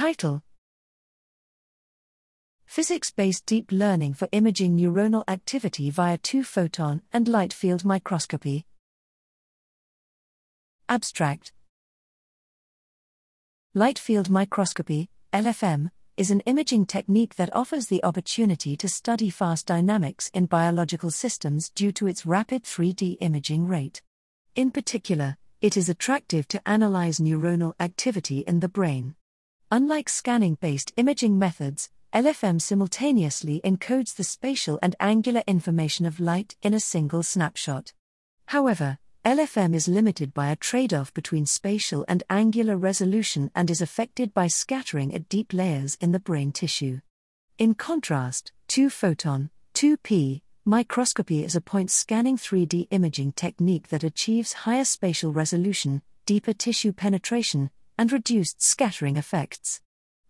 Title Physics based deep learning for imaging neuronal activity via two photon and light field microscopy. Abstract Light field microscopy, LFM, is an imaging technique that offers the opportunity to study fast dynamics in biological systems due to its rapid 3D imaging rate. In particular, it is attractive to analyze neuronal activity in the brain. Unlike scanning based imaging methods, LFM simultaneously encodes the spatial and angular information of light in a single snapshot. However, LFM is limited by a trade off between spatial and angular resolution and is affected by scattering at deep layers in the brain tissue. In contrast, 2 photon, 2P, microscopy is a point scanning 3D imaging technique that achieves higher spatial resolution, deeper tissue penetration, and reduced scattering effects.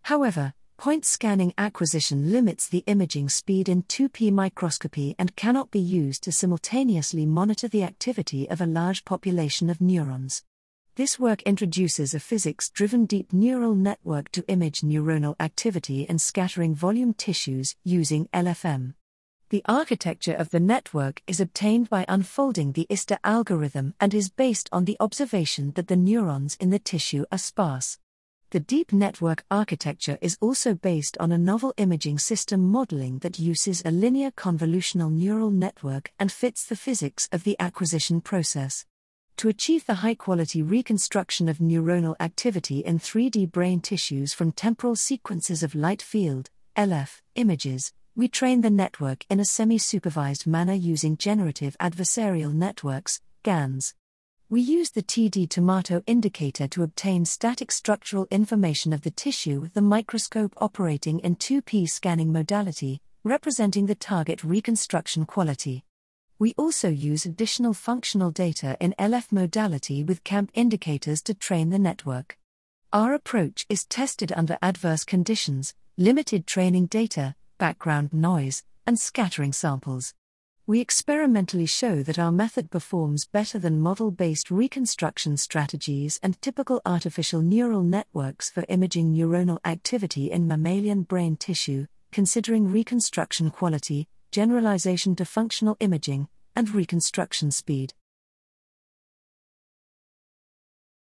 However, point scanning acquisition limits the imaging speed in 2P microscopy and cannot be used to simultaneously monitor the activity of a large population of neurons. This work introduces a physics driven deep neural network to image neuronal activity and scattering volume tissues using LFM. The architecture of the network is obtained by unfolding the ISTA algorithm and is based on the observation that the neurons in the tissue are sparse. The deep network architecture is also based on a novel imaging system modeling that uses a linear convolutional neural network and fits the physics of the acquisition process. To achieve the high quality reconstruction of neuronal activity in 3D brain tissues from temporal sequences of light field LF, images, we train the network in a semi supervised manner using generative adversarial networks, GANs. We use the tdTomato indicator to obtain static structural information of the tissue with the microscope operating in 2P scanning modality, representing the target reconstruction quality. We also use additional functional data in LF modality with CAMP indicators to train the network. Our approach is tested under adverse conditions, limited training data, background noise, and scattering samples we experimentally show that our method performs better than model based reconstruction strategies and typical artificial neural networks for imaging neuronal activity in mammalian brain tissue, considering reconstruction quality, generalization to functional imaging, and reconstruction speed.